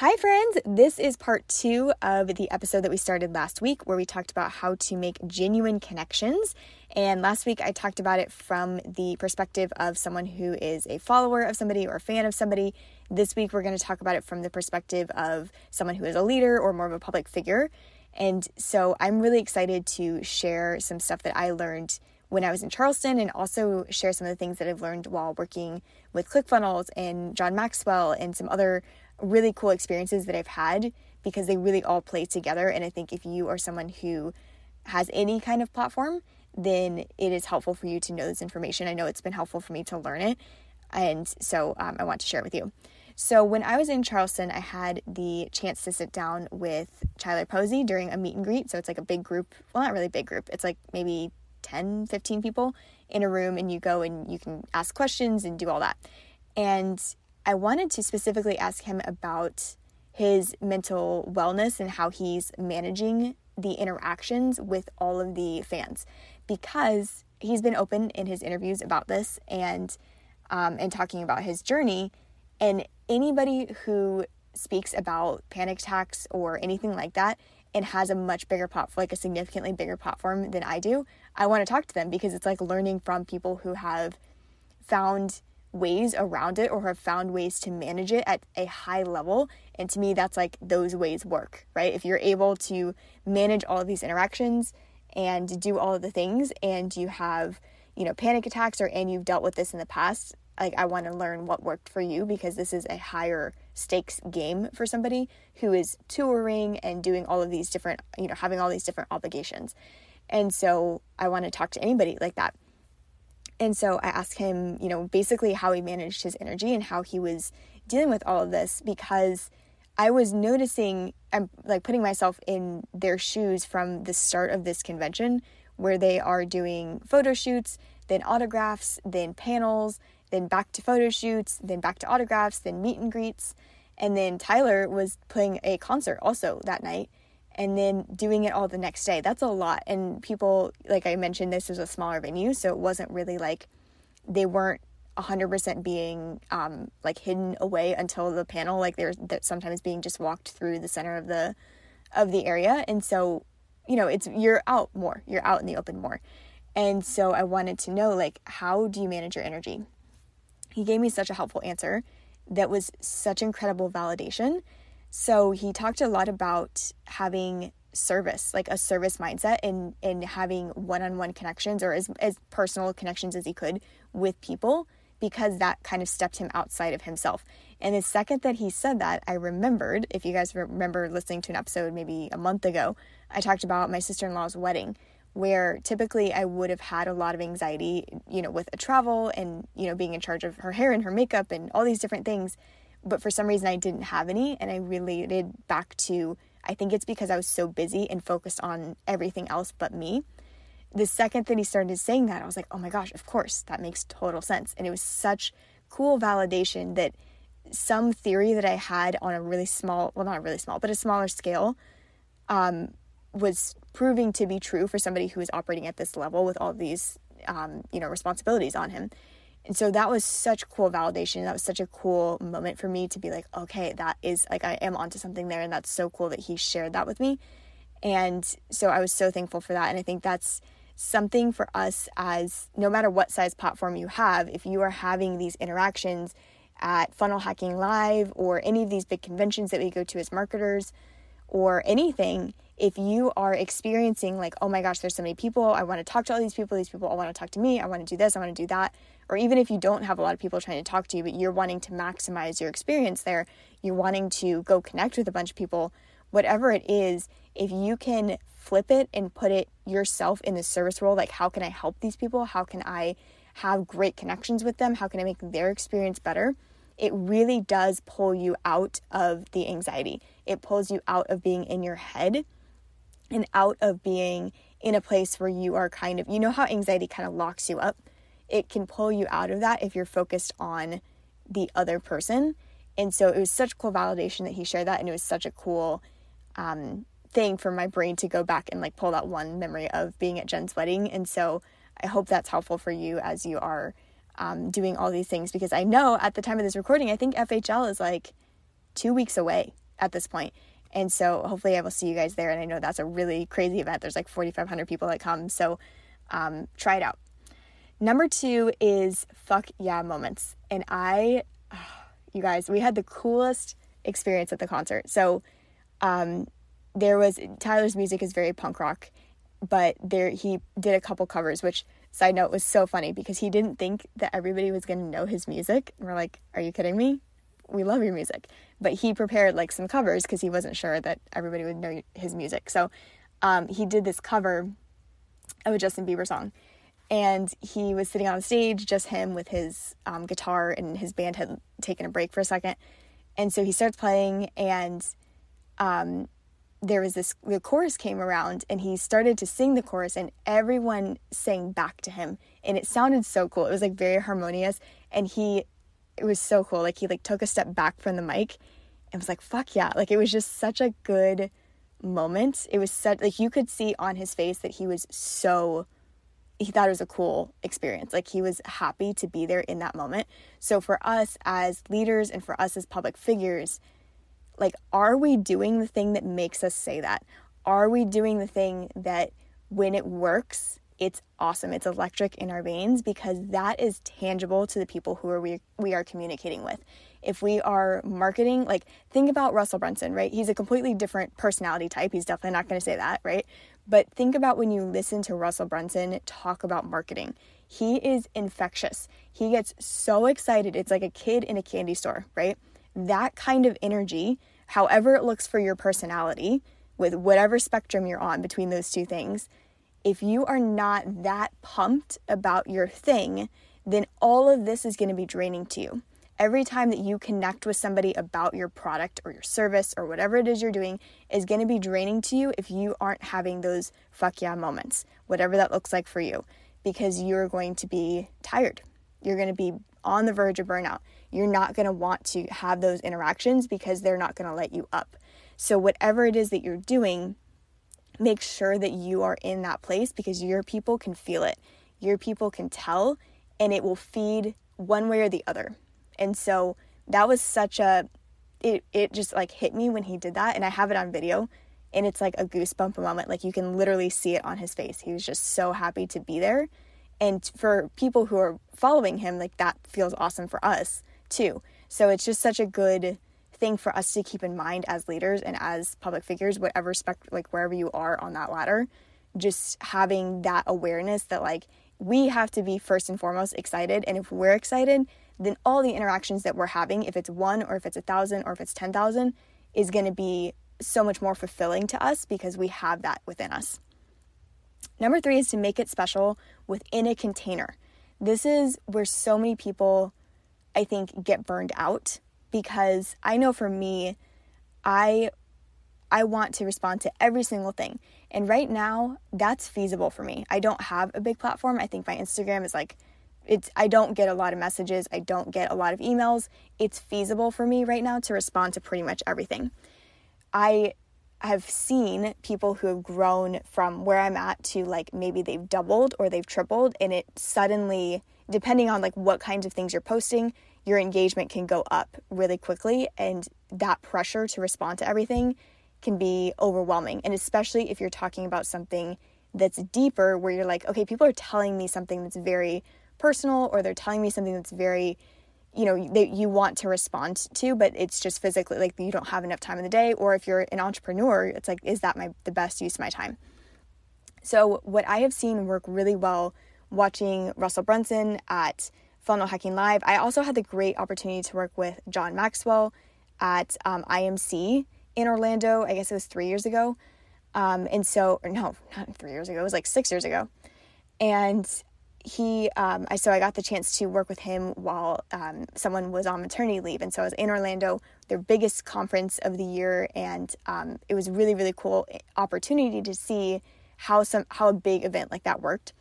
Hi, friends. This is part two of the episode that we started last week where we talked about how to make genuine connections. And last week I talked about it from the perspective of someone who is a follower of somebody or a fan of somebody. This week we're going to talk about it from the perspective of someone who is a leader or more of a public figure. And so I'm really excited to share some stuff that I learned when I was in Charleston and also share some of the things that I've learned while working with ClickFunnels and John Maxwell and some other really cool experiences that I've had because they really all play together. And I think if you are someone who has any kind of platform, then it is helpful for you to know this information. I know it's been helpful for me to learn it. And so um, I want to share it with you. So, when I was in Charleston, I had the chance to sit down with Tyler Posey during a meet and greet. So, it's like a big group. Well, not really big group. It's like maybe 10, 15 people in a room, and you go and you can ask questions and do all that. And I wanted to specifically ask him about his mental wellness and how he's managing the interactions with all of the fans. Because he's been open in his interviews about this and um, and talking about his journey. And anybody who speaks about panic attacks or anything like that and has a much bigger platform like a significantly bigger platform than I do I want to talk to them because it's like learning from people who have found ways around it or have found ways to manage it at a high level. And to me, that's like those ways work, right? If you're able to manage all of these interactions and do all of the things and you have, you know, panic attacks or and you've dealt with this in the past, like I want to learn what worked for you because this is a higher stakes game for somebody who is touring and doing all of these different, you know, having all these different obligations. And so I want to talk to anybody like that. And so I asked him, you know, basically how he managed his energy and how he was dealing with all of this because I was noticing, I'm like putting myself in their shoes from the start of this convention where they are doing photo shoots, then autographs, then panels, then back to photo shoots, then back to autographs, then meet and greets. And then Tyler was playing a concert also that night and then doing it all the next day. That's a lot. And people, like I mentioned, this was a smaller venue, so it wasn't really like they weren't 100% being um, like hidden away until the panel. Like they're, they're sometimes being just walked through the center of the of the area, and so you know it's you're out more. You're out in the open more. And so I wanted to know like how do you manage your energy? He gave me such a helpful answer that was such incredible validation so he talked a lot about having service, like a service mindset and and having one-on-one connections or as, as personal connections as he could with people because that kind of stepped him outside of himself. And the second that he said that, I remembered, if you guys remember listening to an episode maybe a month ago, I talked about my sister-in-law's wedding where typically I would have had a lot of anxiety, you know, with a travel and, you know, being in charge of her hair and her makeup and all these different things but for some reason I didn't have any. And I related back to, I think it's because I was so busy and focused on everything else but me. The second that he started saying that, I was like, oh my gosh, of course, that makes total sense. And it was such cool validation that some theory that I had on a really small, well, not really small, but a smaller scale, um, was proving to be true for somebody who is operating at this level with all these, um, you know, responsibilities on him. And so that was such cool validation. That was such a cool moment for me to be like, okay, that is like I am onto something there. And that's so cool that he shared that with me. And so I was so thankful for that. And I think that's something for us as no matter what size platform you have, if you are having these interactions at Funnel Hacking Live or any of these big conventions that we go to as marketers or anything, if you are experiencing like, oh my gosh, there's so many people, I want to talk to all these people, these people all want to talk to me, I want to do this, I want to do that, or even if you don't have a lot of people trying to talk to you, but you're wanting to maximize your experience there, you're wanting to go connect with a bunch of people, whatever it is, if you can flip it and put it yourself in the service role, like how can I help these people? How can I have great connections with them? How can I make their experience better? It really does pull you out of the anxiety. It pulls you out of being in your head and out of being in a place where you are kind of, you know, how anxiety kind of locks you up it can pull you out of that if you're focused on the other person. And so it was such cool validation that he shared that. And it was such a cool um, thing for my brain to go back and like pull that one memory of being at Jen's wedding. And so I hope that's helpful for you as you are um, doing all these things because I know at the time of this recording, I think FHL is like two weeks away. at this point. And so hopefully I will see you guys there. And I know that's a really crazy event. There's like 4,500 people that come. So um, try it out. Number two is fuck yeah moments. And I, you guys, we had the coolest experience at the concert. So um, there was Tyler's music is very punk rock, but there he did a couple covers, which side note was so funny because he didn't think that everybody was going to know his music. And we're like, are you kidding me? We love your music. But he prepared like some covers because he wasn't sure that everybody would know his music. So um, he did this cover of a Justin Bieber song. And he was sitting on stage, just him with his um, guitar, and his band had taken a break for a second. And so he starts playing, and um, there was this the chorus came around and he started to sing the chorus and everyone sang back to him. And it sounded so cool. It was like very harmonious and he it was so cool. Like he like took a step back from the mic and was like fuck yeah. Like it was just such a good moment. It was such like you could see on his face that he was so he thought it was a cool experience like he was happy to be there in that moment so for us as leaders and for us as public figures like, are we doing the thing that makes us say that? Are we doing the thing that when it works, it's awesome. It's electric in our veins because that is tangible to the people who are we, we are communicating with. If we are marketing, like think about Russell Brunson, right? He's a completely different personality type. He's definitely not going to say that, right? But think about when you listen to Russell Brunson talk about marketing. He is infectious. He gets so excited. It's like a kid in a candy store, right? that kind of energy, however it looks for your personality, with whatever spectrum you're on between those two things, if you are not that pumped about your thing, then all of this is going to be draining to you. Every time that you connect with somebody about your product or your service or whatever it is you're doing is going to be draining to you if you aren't having those fuck yeah moments, whatever that looks like for you, because you're going to be tired. You're going to be on the verge of burnout you're not going to want to have those interactions because they're not going to let you up. So, whatever it is that you're doing, make sure that you are in that place because your people can feel it. Your people can tell, and it will feed one way or the other. And so, that was such a, it, it just like hit me when he did that. And I have it on video, and it's like a goosebump moment. Like, you can literally see it on his face. He was just so happy to be there. And for people who are following him, like that feels awesome for us too. So it's just such a good thing for us to keep in mind as leaders and as public figures, whatever spec like wherever you are on that ladder, just having that awareness that like we have to be first and foremost excited. And if we're excited, then all the interactions that we're having, if it's one or if it's a thousand or if it's 10,000, is going to be so much more fulfilling to us because we have that within us. Number three is to make it special within a container. This is where so many people I think get burned out because I know for me I I want to respond to every single thing. And right now that's feasible for me. I don't have a big platform. I think my Instagram is like it's I don't get a lot of messages. I don't get a lot of emails. It's feasible for me right now to respond to pretty much everything. I have seen people who have grown from where I'm at to like maybe they've doubled or they've tripled and it suddenly depending on like what kinds of things you're posting, your engagement can go up really quickly and that pressure to respond to everything can be overwhelming and especially if you're talking about something that's deeper where you're like okay people are telling me something that's very personal or they're telling me something that's very you know that you want to respond to but it's just physically like you don't have enough time in the day or if you're an entrepreneur it's like is that my the best use of my time so what i have seen work really well watching russell brunson at Funnel Hacking Live. I also had the great opportunity to work with John Maxwell at um, IMC in Orlando. I guess it was three years ago. Um, and so, or no, not three years ago, it was like six years ago. And he, um, I, so I got the chance to work with him while um, someone was on maternity leave. And so I was in Orlando, their biggest conference of the year. And um, it was really, really cool opportunity to see how some, how a big event like that worked.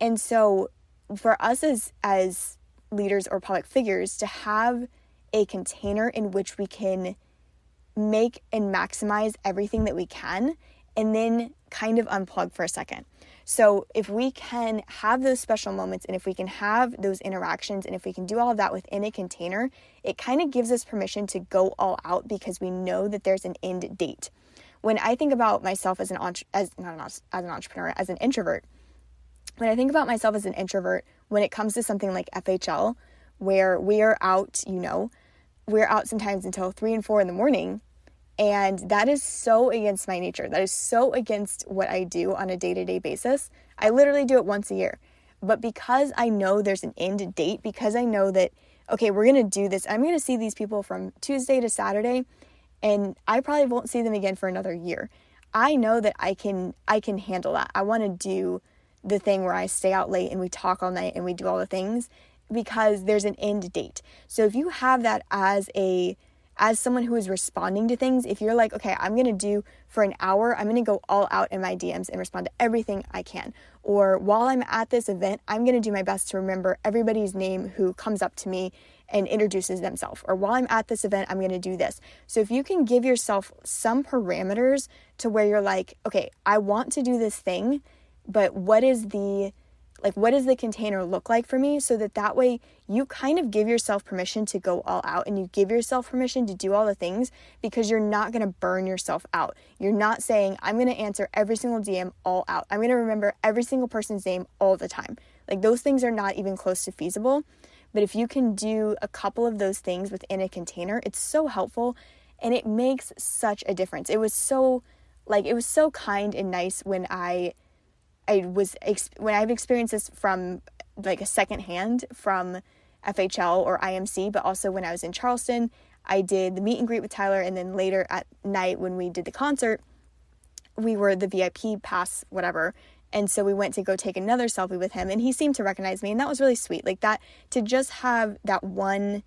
And so for us as as leaders or public figures to have a container in which we can make and maximize everything that we can and then kind of unplug for a second. So, if we can have those special moments and if we can have those interactions and if we can do all of that within a container, it kind of gives us permission to go all out because we know that there's an end date. When I think about myself as an as not an, as an entrepreneur, as an introvert, when I think about myself as an introvert, when it comes to something like FHL, where we are out, you know, we're out sometimes until three and four in the morning and that is so against my nature. That is so against what I do on a day to day basis. I literally do it once a year. But because I know there's an end date, because I know that, okay, we're going to do this, I'm going to see these people from Tuesday to Saturday, and I probably won't see them again for another year. I know that I can I can handle that. I want to do the thing where I stay out late and we talk all night and we do all the things because there's an end date. So if you have that as a as someone who is responding to things, if you're like, okay, I'm to do for an hour, I'm to go all out in my DMs and respond to everything I can. Or while I'm at this event, I'm to do my best to remember everybody's name who comes up to me and introduces themselves. Or while I'm at this event, I'm to do this. So if you can give yourself some parameters to where you're like, okay, I want to do this thing, but what is the like what does the container look like for me? So that that way you kind of give yourself permission to go all out and you give yourself permission to do all the things because you're not going to burn yourself out. You're not saying i'm going to answer every single dm all out. I'm going to remember every single person's name all the time. Like those things are not even close to feasible. But if you can do a couple of those things within a container it's so helpful and it makes such a difference. It was so like it was so kind and nice when i I was when I've experienced this from like a second hand from FHL or IMC, but also when I was in Charleston, I did the meet and greet with Tyler, and then later at night when we did the concert, we were the VIP pass, whatever. And so we went to go take another selfie with him, and he seemed to recognize me, and that was really sweet. Like that, to just have that one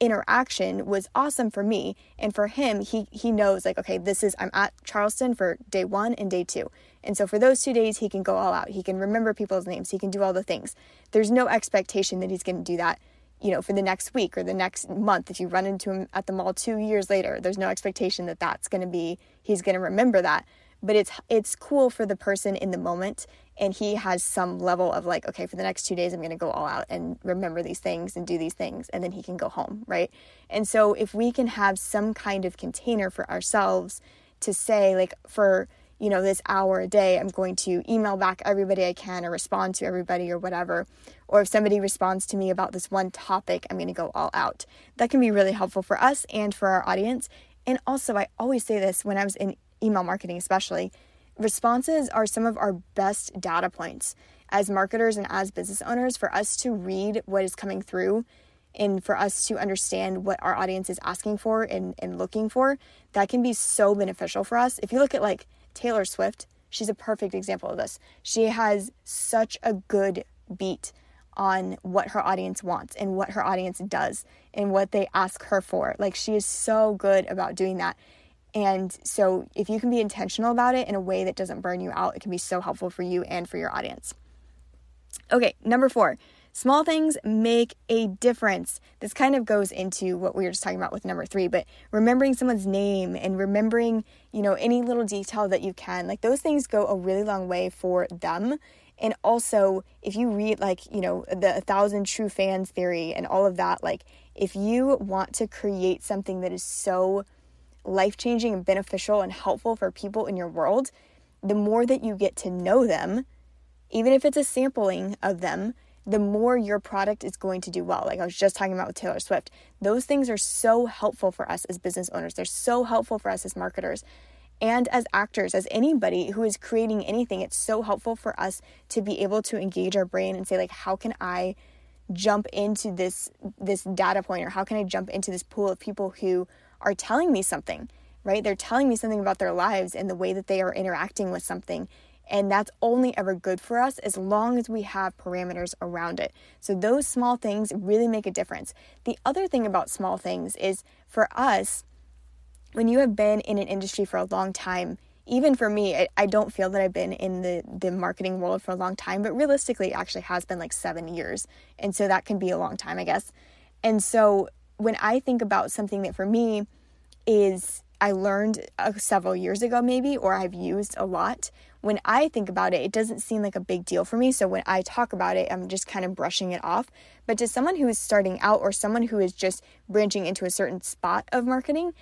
interaction was awesome for me. And for him he he knows like okay this is I'm at Charleston for day 1 and day 2 and so for those 2 days he can go all out. He can remember people's names. He can do all the things. There's no expectation that he's going to do that you know for the next week or the next month. If you run into him at the mall 2 years later there's no expectation that that's going to be he's going to remember that. But it's it's cool for the person in the moment and he has some level of like okay for the next 2 days I'm going to go all out and remember these things and do these things and then he can go home right? And so if we can have some kind of container for ourselves to say like for you know this hour a day I'm going to email back everybody I can or respond to everybody or whatever. Or if somebody responds to me about this one topic I'm going to go all out. That can be really helpful for us and for our audience. And also I always say this when I was in email marketing especially, responses are some of our best data points as marketers and as business owners for us to read what is coming through and for us to understand what our audience is asking for and, and looking for. That can be so beneficial for us. If you look at like Taylor Swift, she's a perfect example of this. She has such a good beat on what her audience wants and what her audience does and what they ask her for. Like she is so good about doing that. And so, if you can be intentional about it in a way that doesn't burn you out, it can be so helpful for you and for your audience. Okay, number four, small things make a difference. This kind of goes into what we were just talking about with number three, but remembering someone's name and remembering, you know, any little detail that you can, like those things go a really long way for them. And also, if you read, like, you know, the a thousand true fans theory and all of that, like, if you want to create something that is so life changing and beneficial and helpful for people in your world, the more that you get to know them, even if it's a sampling of them, the more your product is going to do well. Like I was just talking about with Taylor Swift. Those things are so helpful for us as business owners. They're so helpful for us as marketers and as actors, as anybody who is creating anything. It's so helpful for us to be able to engage our brain and say like how can I jump into this this data point or how can I jump into this pool of people who are telling me something, right? They're telling me something about their lives and the way that they are interacting with something. And that's only ever good for us as long as we have parameters around it. So, those small things really make a difference. The other thing about small things is for us, when you have been in an industry for a long time, even for me, I, I don't feel that I've been in the, the marketing world for a long time, but realistically, it actually has been like seven years. And so that can be a long time, I guess. And so when I think about something that for me is I learned uh, several years ago, maybe, or I've used a lot. When I think about it, it doesn't seem like a big deal for me. So when I talk about it, I'm just kind of brushing it off. But to someone who is starting out or someone who is just branching into a certain spot of marketing,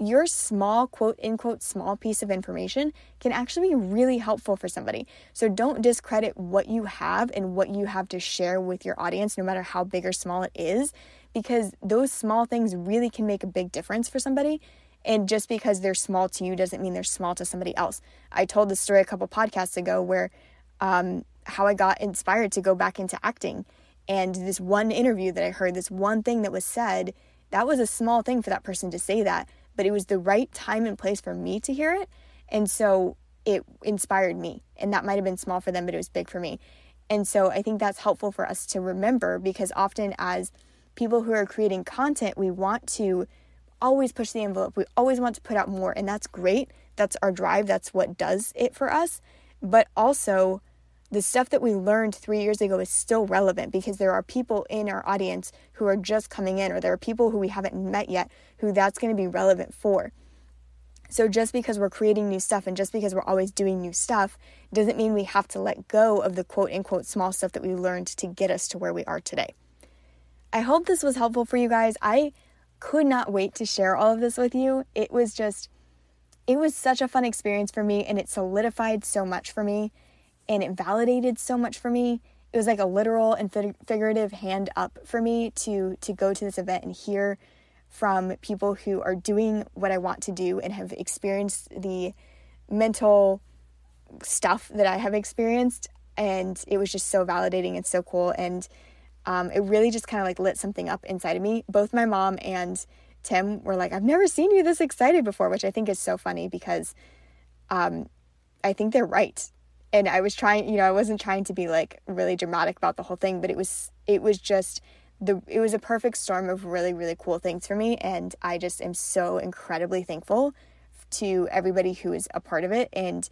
your small, quote unquote, small piece of information can actually be really helpful for somebody. So don't discredit what you have and what you have to share with your audience, no matter how big or small it is, because those small things really can make a big difference for somebody. And just because they're small to you doesn't mean they're small to somebody else. I told the story a couple podcasts ago where um, how I got inspired to go back into acting. And this one interview that I heard, this one thing that was said, that was a small thing for that person to say that but it was the right time and place for me to hear it. And so it inspired me. And that might have been small for them, but it was big for me. And so I think that's helpful for us to remember because often as people who are creating content, we want to always push the envelope. We always want to put out more. And that's great. That's our drive. That's what does it for us. But also, the stuff that we learned three years ago is still relevant because there are people in our audience who are just coming in, or there are people who we haven't met yet who that's going to be relevant for. So, just because we're creating new stuff and just because we're always doing new stuff doesn't mean we have to let go of the quote unquote small stuff that we learned to get us to where we are today. I hope this was helpful for you guys. I could not wait to share all of this with you. It was just, it was such a fun experience for me and it solidified so much for me and it validated so much for me. It was like a literal and figurative hand up for me to to go to this event and hear from people who are doing what I want to do and have experienced the mental stuff that I have experienced and it was just so validating and so cool and um, it really just kind of like lit something up inside of me. Both my mom and Tim were like, I've never seen you this excited before, which I think is so funny because um, I think they're right and I was trying, you know, I wasn't trying to be like really dramatic about the whole thing, but it was it was just the it was a perfect storm of really really cool things for me and I just am so incredibly thankful to everybody who is a part of it and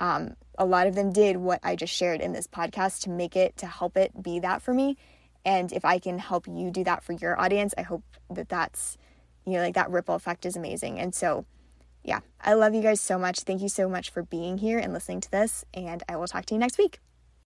um, a lot of them did what I just shared in this podcast to make it to help it be that for me and if I can help you do that for your audience I hope that that's you know like that ripple effect is amazing and so yeah, I love you guys so much. Thank you so much for being here and listening to this, and I will talk to you next week.